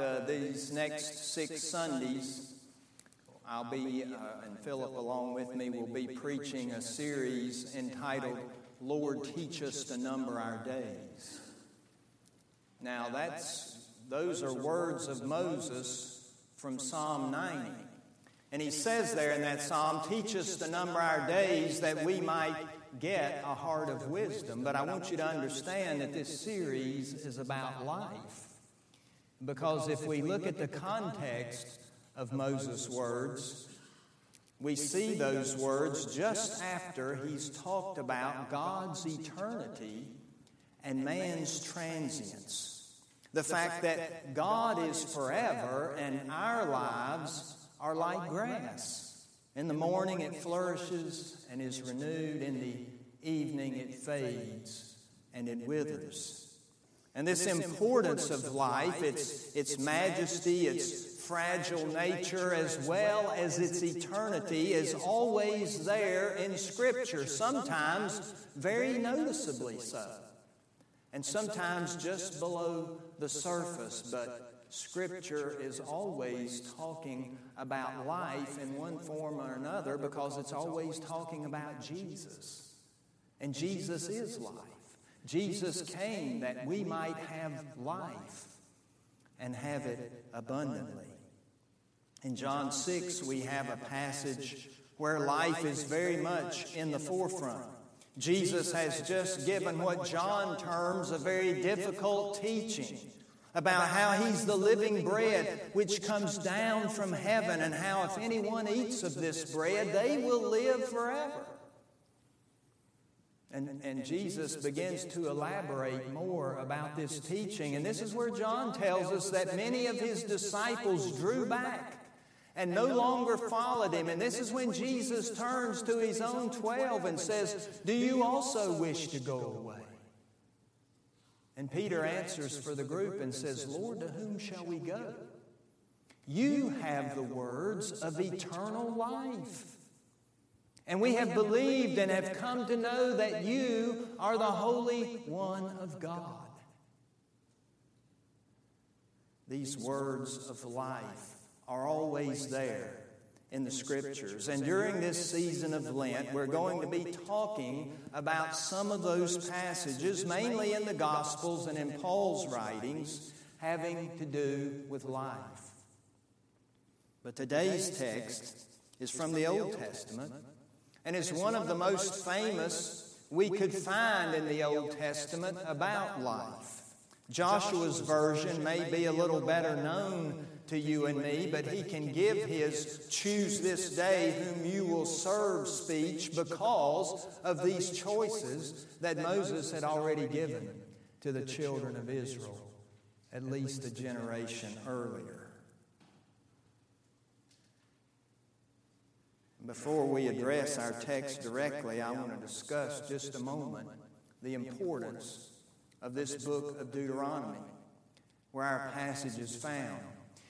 uh, these next six Sundays, I'll be, uh, and Philip along with me, will be preaching a series entitled, Lord, Teach Us to Number Our Days. Now, that's, those are words of Moses from Psalm 90. And he says there in that psalm, Teach us to number our days that we might get a heart of wisdom. But I want you to understand that this series is about life. Because if we look at the context of Moses' words, we see those words just after he's talked about God's eternity and man's transience. The fact that God is forever and our lives are like grass. In the morning it flourishes and is renewed, in the evening it fades and it withers. And this importance of life, its, its majesty, its fragile nature, as well as its eternity, is always there in Scripture, sometimes very noticeably so, and sometimes just below the surface. But Scripture is always talking about life in one form or another because it's always talking about Jesus. And Jesus is life. Jesus came that we might have life and have it abundantly. In John 6, we have a passage where life is very much in the forefront. Jesus has just given what John terms a very difficult teaching about how he's the living bread which comes down from heaven, and how if anyone eats of this bread, they will live forever. And, and Jesus begins to elaborate more about this teaching. And this is where John tells us that many of his disciples drew back and no longer followed him. And this is when Jesus turns to his own twelve and says, Do you also wish to go away? And Peter answers for the group and says, Lord, to whom shall we go? You have the words of eternal life. And we have believed and have come to know that you are the Holy One of God. These words of life are always there in the scriptures. And during this season of Lent, we're going to be talking about some of those passages, mainly in the Gospels and in Paul's writings, having to do with life. But today's text is from the Old Testament and is one of the most famous we could find in the Old Testament about life. Joshua's version may be a little better known to you and me, but he can give his choose this day whom you will serve speech because of these choices that Moses had already given to the children of Israel, at least a generation earlier. Before we address our text directly, I want to discuss just a moment the importance of this book of Deuteronomy, where our passage is found.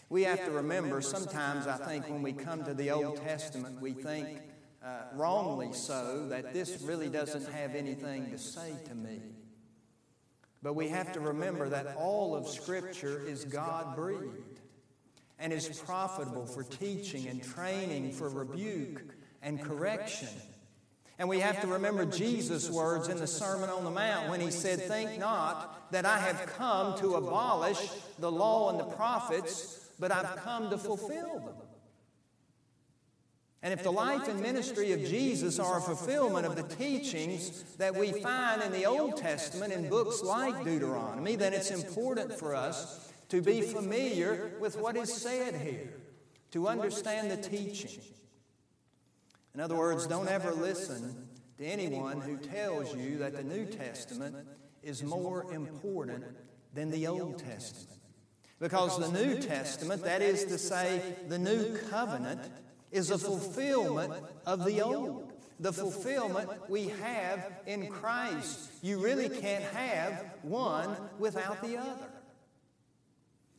We have to remember sometimes, I think, when we come to the Old Testament, we think, uh, wrongly so, that this really doesn't have anything to say to me. But we have to remember that all of Scripture is God breathed and is profitable for teaching and training, for rebuke and correction. And we have to remember Jesus' words in the Sermon on the Mount when he said, Think not that I have come to abolish the law and the prophets, but I've come to fulfill them. And if the life and ministry of Jesus are a fulfillment of the teachings that we find in the Old Testament in books like Deuteronomy, then it's important for us to be familiar with what is said here, to understand the teaching. In other words, don't ever listen to anyone who tells you that the New Testament is more important than the Old Testament. Because the New Testament, that is to say, the New Covenant, is a fulfillment of the Old. The fulfillment we have in Christ. You really can't have one without the other.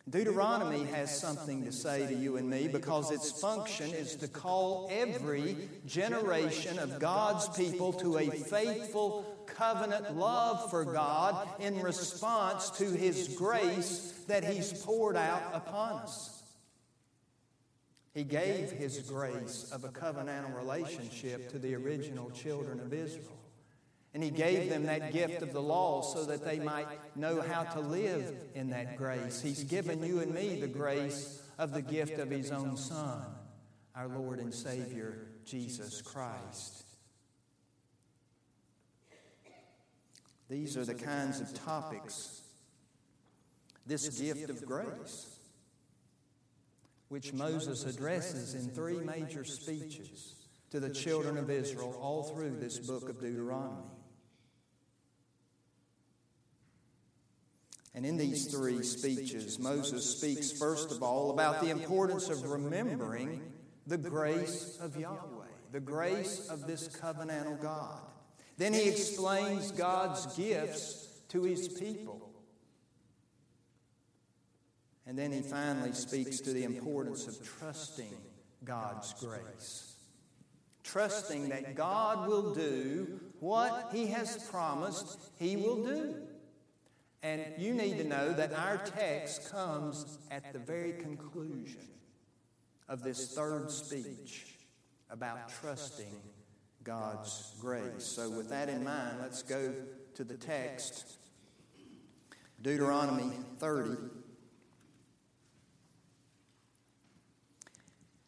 Deuteronomy has something to say to you and me because its function is to call every generation of God's people to a faithful covenant love for God in response to His grace that He's poured out upon us. He gave His grace of a covenantal relationship to the original children of Israel. And He gave them that gift of the law so that they might know how to live in that grace. He's given you and me the grace of the gift of His own Son, our Lord and Savior, Jesus Christ. These are the kinds of topics, this gift of grace, which Moses addresses in three major speeches to the children of Israel all through this book of Deuteronomy. And in these three speeches, Moses speaks first of all about the importance of remembering the grace of Yahweh, the grace of this covenantal God. Then he explains God's gifts to his people. And then he finally speaks to the importance of trusting God's grace. Trusting that God will do what he has promised he will do. And you need to know that our text comes at the very conclusion of this third speech about trusting God's grace. So, with that in mind, let's go to the text Deuteronomy 30.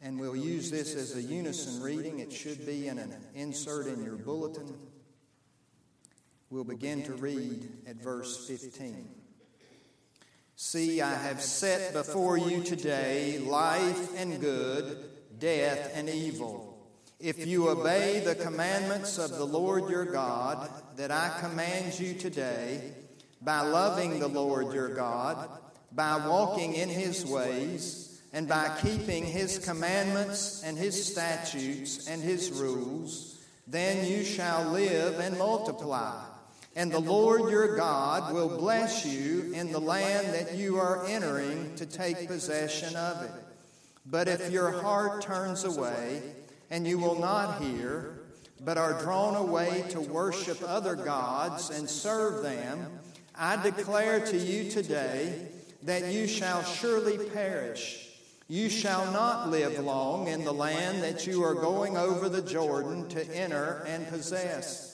And we'll use this as a unison reading. It should be in an insert in your bulletin. We'll begin to read at verse 15. See, I have set before you today life and good, death and evil. If you obey the commandments of the Lord your God that I command you today, by loving the Lord your God, by walking in his ways, and by keeping his commandments and his statutes and his rules, then you shall live and multiply and the Lord your God will bless you in the land that you are entering to take possession of it. But if your heart turns away, and you will not hear, but are drawn away to worship other gods and serve them, I declare to you today that you shall surely perish. You shall not live long in the land that you are going over the Jordan to enter and possess.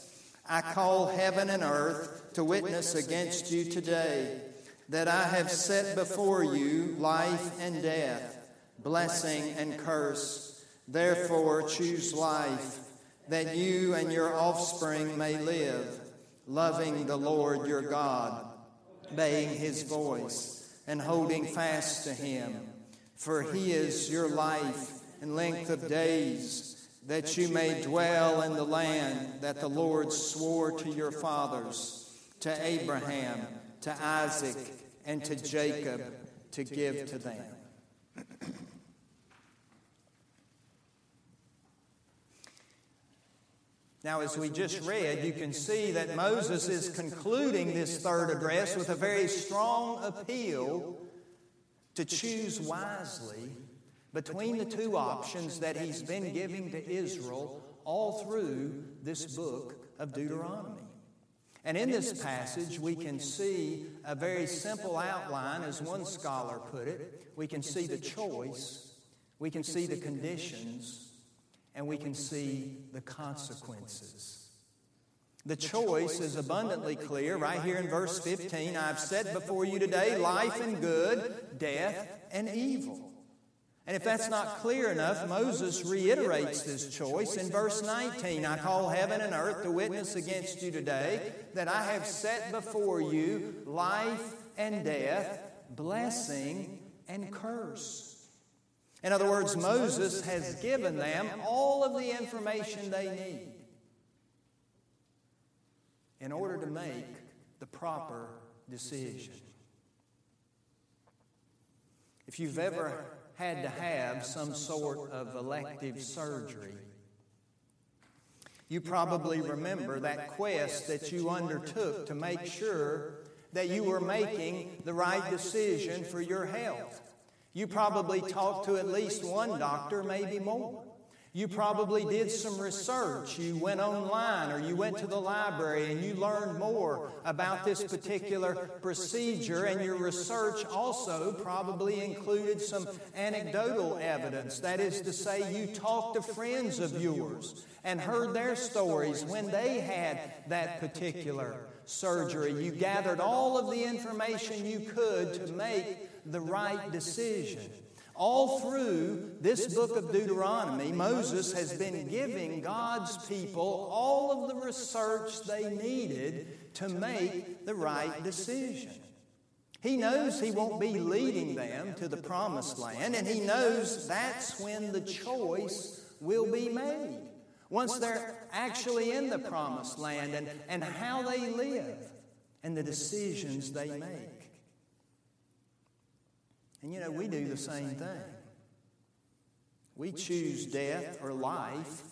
I call heaven and earth to witness against you today that I have set before you life and death, blessing and curse. Therefore, choose life, that you and your offspring may live, loving the Lord your God, obeying his voice, and holding fast to him. For he is your life and length of days that you may dwell in the land that the Lord swore to your fathers, to Abraham, to Isaac, and to Jacob to give to them. Now, as we just read, you can see that Moses is concluding this third address with a very strong appeal to choose wisely between the two options that he's been giving to Israel all through this book of Deuteronomy. And in this passage, we can see a very simple outline, as one scholar put it. We can see the choice, we can see the conditions, and we can see the consequences. The choice is abundantly clear right here in verse 15. I've set before you today life and good, death and evil. And if that's not clear enough, Moses reiterates this choice in verse 19 I call heaven and earth to witness against you today that I have set before you life and death, blessing and curse. In other words, Moses has given them all of the information they need in order to make the proper decision. If you've ever had to have some sort of elective surgery. You probably remember that quest that you undertook to make sure that you were making the right decision for your health. You probably talked to at least one doctor, maybe more. You probably did some research. You went online or you went to the library and you learned more about this particular procedure. And your research also probably included some anecdotal evidence. That is to say, you talked to friends of yours and heard their stories when they had that particular surgery. You gathered all of the information you could to make the right decision. All through this book of Deuteronomy, Moses has been giving God's people all of the research they needed to make the right decision. He knows he won't be leading them to the promised land, and he knows that's when the choice will be made. Once they're actually in the promised land and, and how they live and the decisions they make. And you know, we do the same thing. We choose death or life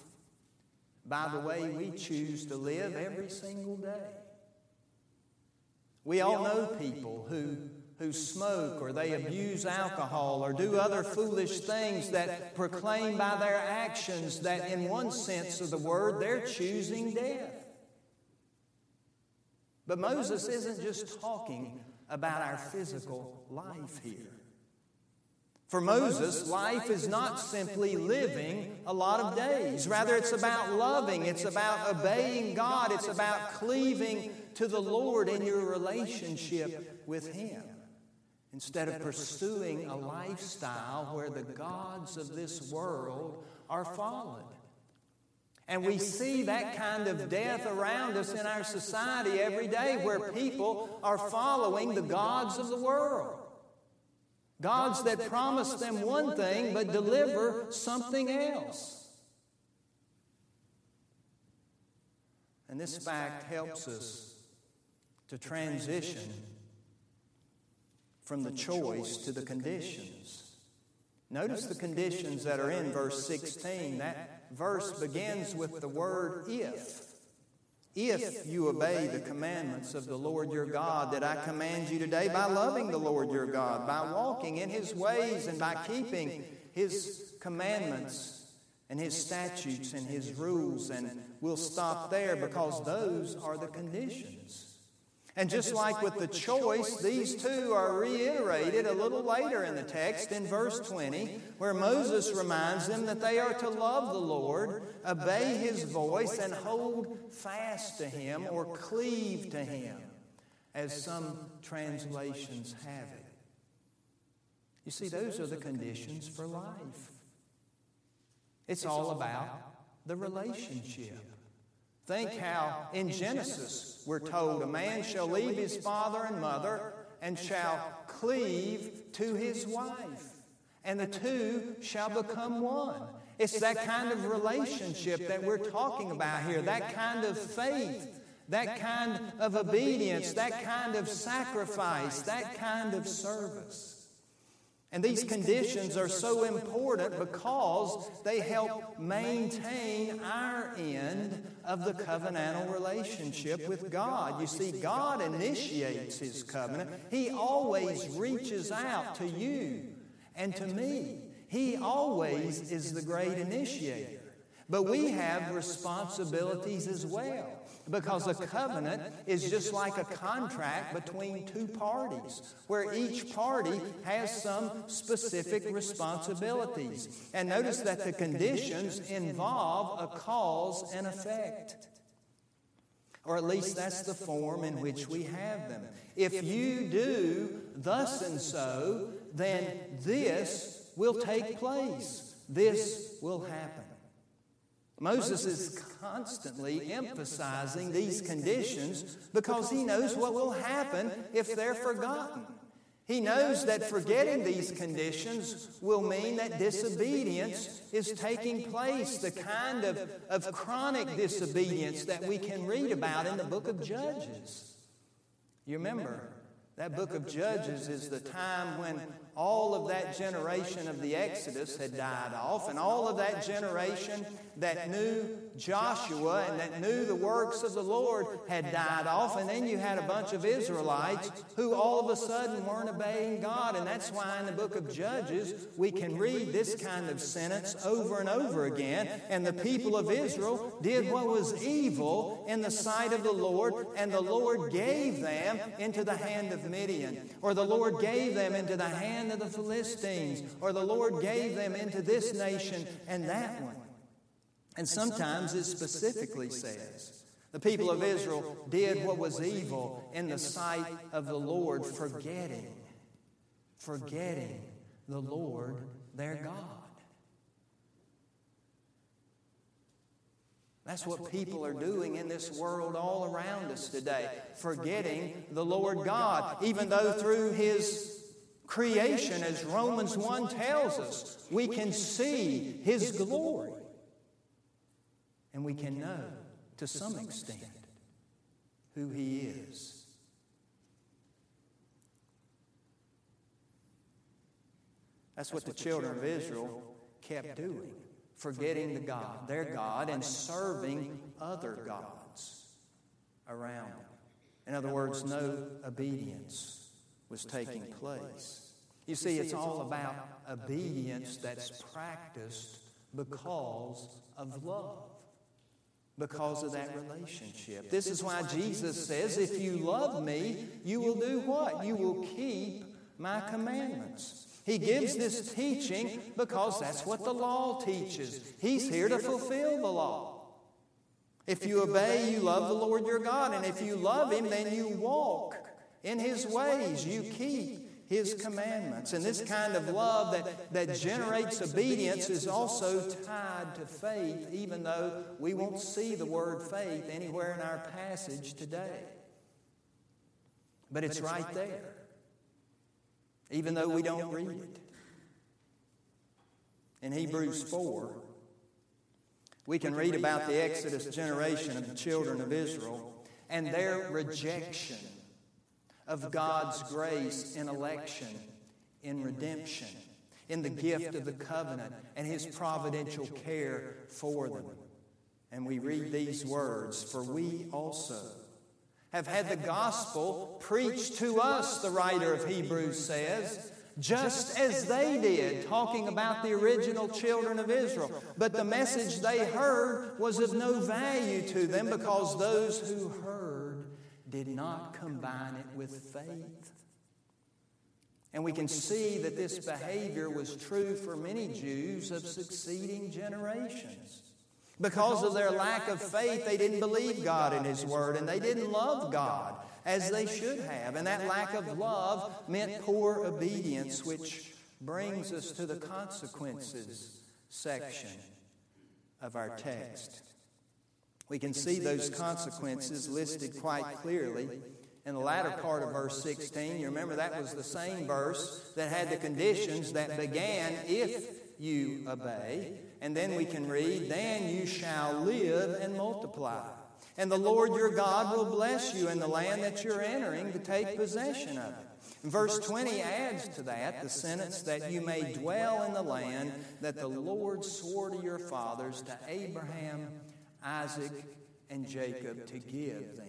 by the way we choose to live every single day. We all know people who, who smoke or they abuse alcohol or do other foolish things that proclaim by their actions that, in one sense of the word, they're choosing death. But Moses isn't just talking about our physical life here. For Moses, life is not simply living a lot of days. Rather, it's about loving, it's about obeying God, it's about cleaving to the Lord in your relationship with Him. Instead of pursuing a lifestyle where the gods of this world are followed. And we see that kind of death around us in our society every day where people are following the gods of the world. Gods that promise them one thing but deliver something else. And this fact helps us to transition from the choice to the conditions. Notice the conditions that are in verse 16. That verse begins with the word if. If you obey the commandments of the Lord your God that I command you today by loving the Lord your God, by walking in his ways, and by keeping his commandments and his statutes and his rules. And we'll stop there because those are the conditions. And just like with the choice, these two are reiterated a little later in the text in verse 20, where Moses reminds them that they are to love the Lord, obey his voice, and hold fast to him or cleave to him, as some translations have it. You see, those are the conditions for life. It's all about the relationship. Think how in Genesis we're told a man shall leave his father and mother and shall cleave to his wife, and the two shall become one. It's that kind of relationship that we're talking about here, that kind of faith, that kind of obedience, that kind of sacrifice, that kind of service. And these conditions are so important because they help maintain our end of the covenantal relationship with God. You see, God initiates His covenant, He always reaches out to you and to me. He always is the great initiator. But we have responsibilities as well. Because a covenant is just like a contract between two parties, where each party has some specific responsibilities. And notice that the conditions involve a cause and effect. Or at least that's the form in which we have them. If you do thus and so, then this will take place. This will happen. Moses is constantly emphasizing these conditions because he knows what will happen if they're forgotten. He knows that forgetting these conditions will mean that disobedience is taking place, the kind of, of chronic disobedience that we can read about in the book of Judges. You remember, that book of Judges is the time when all of that generation of the Exodus had died off, and all of that generation that knew Joshua and that knew the works of the Lord had died off, and then you had a bunch of Israelites who all of a sudden weren't obeying God. And that's why in the book of Judges we can read this kind of sentence over and over again. And the people of Israel did what was evil in the sight of the Lord, and the Lord gave them into the hand of Midian, or the Lord gave them into the hand of the Philistines, or the Lord gave them into this nation and that one. And sometimes it specifically says, the people of Israel did what was evil in the sight of the Lord, forgetting, forgetting the Lord their God. That's what people are doing in this world all around us today, forgetting the Lord God, even though through His creation, as Romans 1 tells us, we can see His glory. And we can know, to some extent, who He is. That's what the children of Israel kept doing, forgetting the God, their God, and serving other gods around. In other words, no obedience was taking place. You see, it's all about obedience that's practiced because of love, because of that relationship. This is why Jesus says, If you love me, you will do what? You will keep my commandments. He gives this teaching because that's what the law teaches. He's here to fulfill the law. If you obey, you love the Lord your God. And if you love Him, then you walk in His ways. You keep His commandments. And this kind of love that, that generates obedience is also tied to faith, even though we won't see the word faith anywhere in our passage today. But it's right there, even though we don't read it. In Hebrews 4, we can read about the Exodus generation of the children of Israel and their rejection of God's grace in election, in redemption, in the gift of the covenant, and His providential care for them. And we read these words For we also have had the gospel preached to us, the writer of Hebrews says, just as they did, talking about the original children of Israel. But the message they heard was of no value to them because those who heard did not combine it with faith. And we can see that this behavior was true for many Jews of succeeding generations. Because of their lack of faith, they didn't believe God in His Word and they didn't love God as they should have. And that lack of love meant poor obedience, which brings us to the consequences section of our text. We can see those consequences listed quite clearly in the latter part of verse 16. You remember that was the same verse that had the conditions that began if you obey. And then we can read, Then you shall live and multiply. And the Lord your God will bless you in the land that you're entering to take possession of it. Verse 20 adds to that the sentence that you may dwell in the land that the Lord swore to your fathers, to Abraham, Isaac, and Jacob, to give them.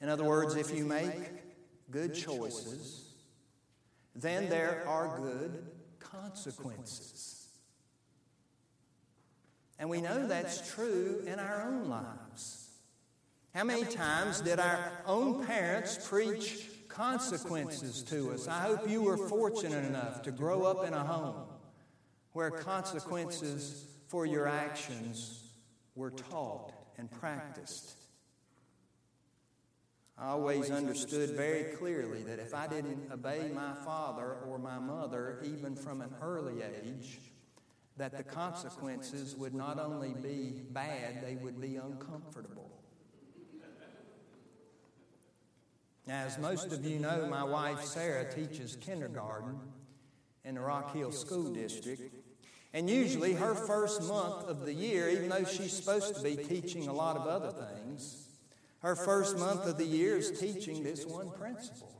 In other words, if you make good choices, then there are good consequences. And we know that's true in our own lives. How many times did our own parents preach consequences to us? I hope you were fortunate enough to grow up in a home where consequences for your actions were taught and practiced. I always understood very clearly that if I didn't obey my father or my mother, even from an early age, that the consequences would not only be bad, they would be uncomfortable. Now, as most of you know, my wife Sarah teaches kindergarten in the Rock Hill School District. And usually, her first month of the year, even though she's supposed to be teaching a lot of other things, her first month of the year is teaching this one principle.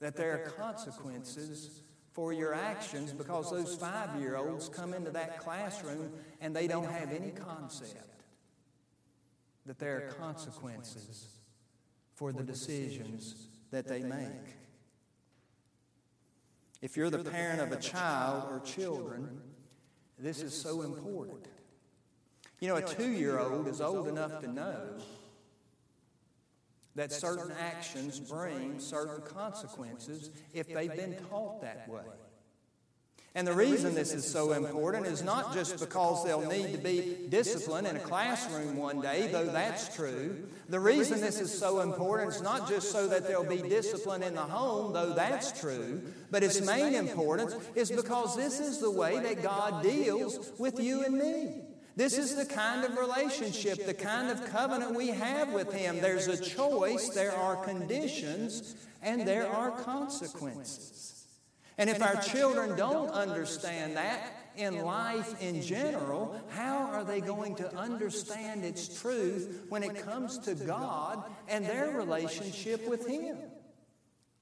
that there are consequences for your actions because those five year olds come into that classroom and they don't have any concept that there are consequences for the decisions that they make. If you're the parent of a child or children, this is so important. You know, a two year old is old enough to know that certain actions bring certain consequences if they've been taught that way. And the reason this is so important is not just because they'll need to be disciplined in a classroom one day, though that's true. The reason this is so important is not just so that they'll be disciplined in the home, though that's true, but its main importance is because this is the way that God deals with you and me. This is the kind of relationship, the kind of covenant we have with Him. There's a choice, there are conditions, and there are consequences. And if our children don't understand that in life in general, how are they going to understand its truth when it comes to God and their relationship with Him?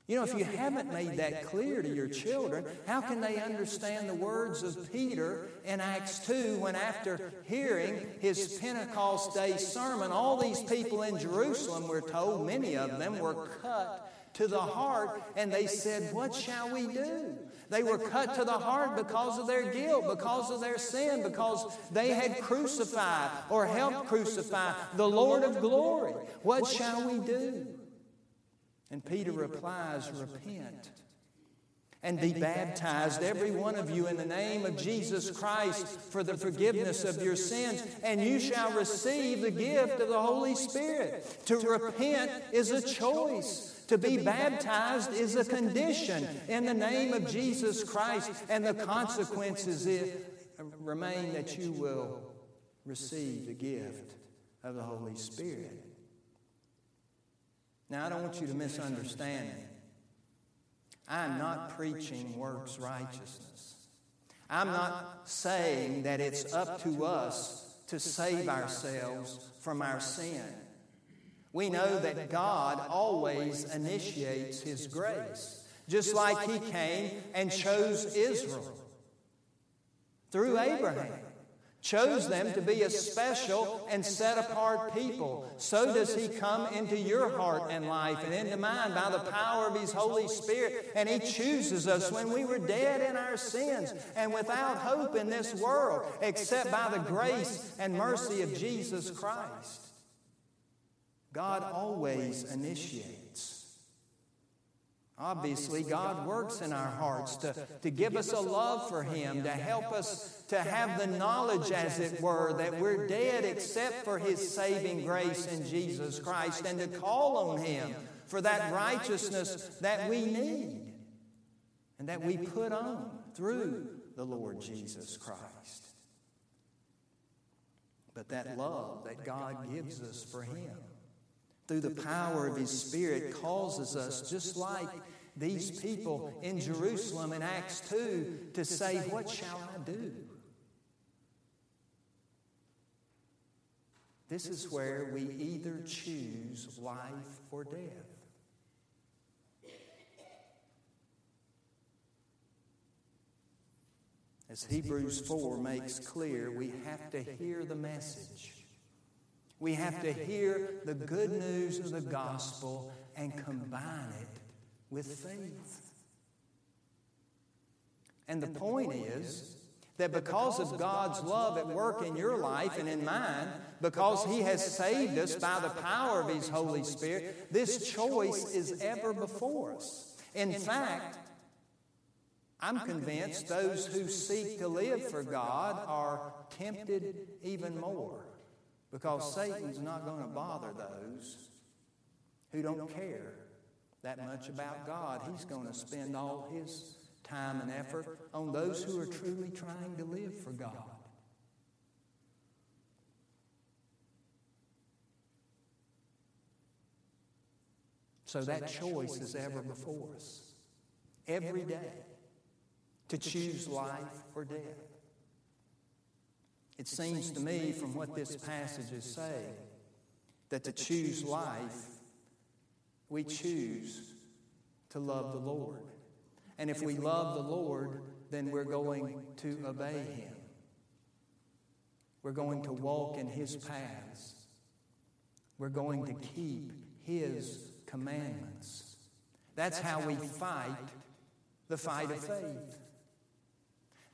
You know, if you haven't made that clear to your children, how can they understand the words of Peter in Acts 2 when, after hearing his Pentecost Day sermon, all these people in Jerusalem, we're told, many of them were cut to the heart, and they said, What shall we do? They were cut to the heart because of their guilt, because of their sin, because they had crucified or helped crucify the Lord of glory. What shall we do? And Peter replies, Repent and be baptized, every one of you, in the name of Jesus Christ for the forgiveness of your sins, and you shall receive the gift of the Holy Spirit. To repent is a choice. To be baptized is a condition in the name of Jesus Christ, and the consequences remain that you will receive the gift of the Holy Spirit. Now, I don't want you to misunderstand me. I'm not preaching works righteousness. I'm not saying that it's up to us to save ourselves from our sin. We know that God always initiates His grace, just like He came and chose Israel. Through Abraham. Chose them to be a special and set apart people. So does He come into your heart and life and into mine by the power of His Holy Spirit. And He chooses us when we were dead in our sins and without hope in this world, except by the grace and mercy of Jesus Christ. God always initiates. Obviously, God works in our hearts to, to give us a love for Him, to help us to have the knowledge, as it were, that we're dead except for His saving grace in Jesus Christ, and to call on Him for that righteousness that we need and that we put on through the Lord Jesus Christ. But that love that God gives us for Him through the power of His Spirit causes us, just like these people in Jerusalem in Acts 2, to say, What shall I do? This is where we either choose life or death. As Hebrews 4 makes clear, we have to hear the message. We have to hear the good news of the gospel and combine it with faith. And the point is that because of God's love at work in your life and in mine, because He has saved us by the power of His Holy Spirit, this choice is ever before us. In fact, I'm convinced those who seek to live for God are tempted even more because Satan's not going to bother those who don't care that much about God. He's going to spend all his time and effort on those who are truly trying to live for God. So that choice is ever before us, every day, to choose life or death. It seems to me, from what this passage is saying, that to choose life, we choose to love the Lord. And if we love the Lord, then we're going to obey Him. We're going to walk in His paths. We're going to keep His commandments. That's how we fight the fight of faith.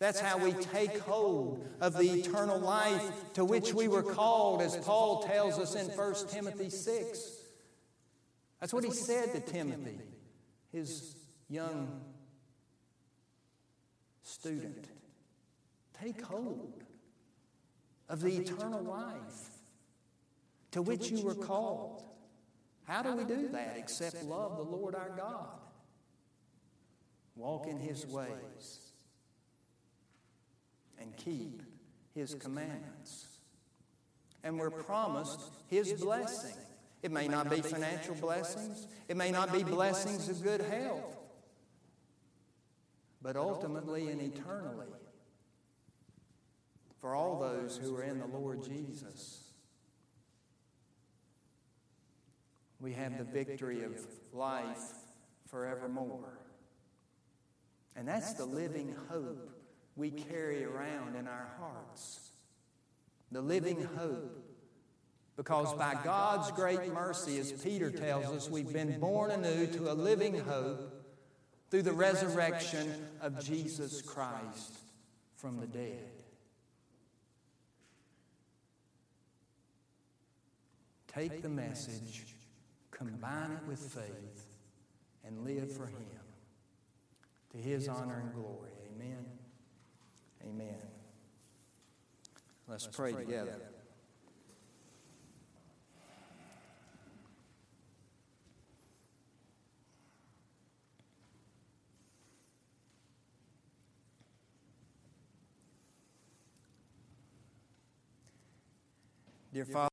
That's how we take hold of the eternal life to which we were called, as Paul tells us in 1 Timothy 6. That's what he said to Timothy, his young student. Take hold of the eternal life to which you were called. How do we do that except love the Lord our God? Walk in his ways and keep his commandments. And we're promised his blessing. It may not be financial blessings, it may not be blessings of good health, but ultimately and eternally for all those who are in the Lord Jesus. We have the victory of life forevermore. And that's the living hope we carry around in our hearts. The living hope. Because by God's great mercy, as Peter tells us, we've been born anew to a living hope through the resurrection of Jesus Christ from the dead. Take the message, combine it with faith, and live for Him. To His honor and glory. Amen. Amen. Let's pray together. Dear Father,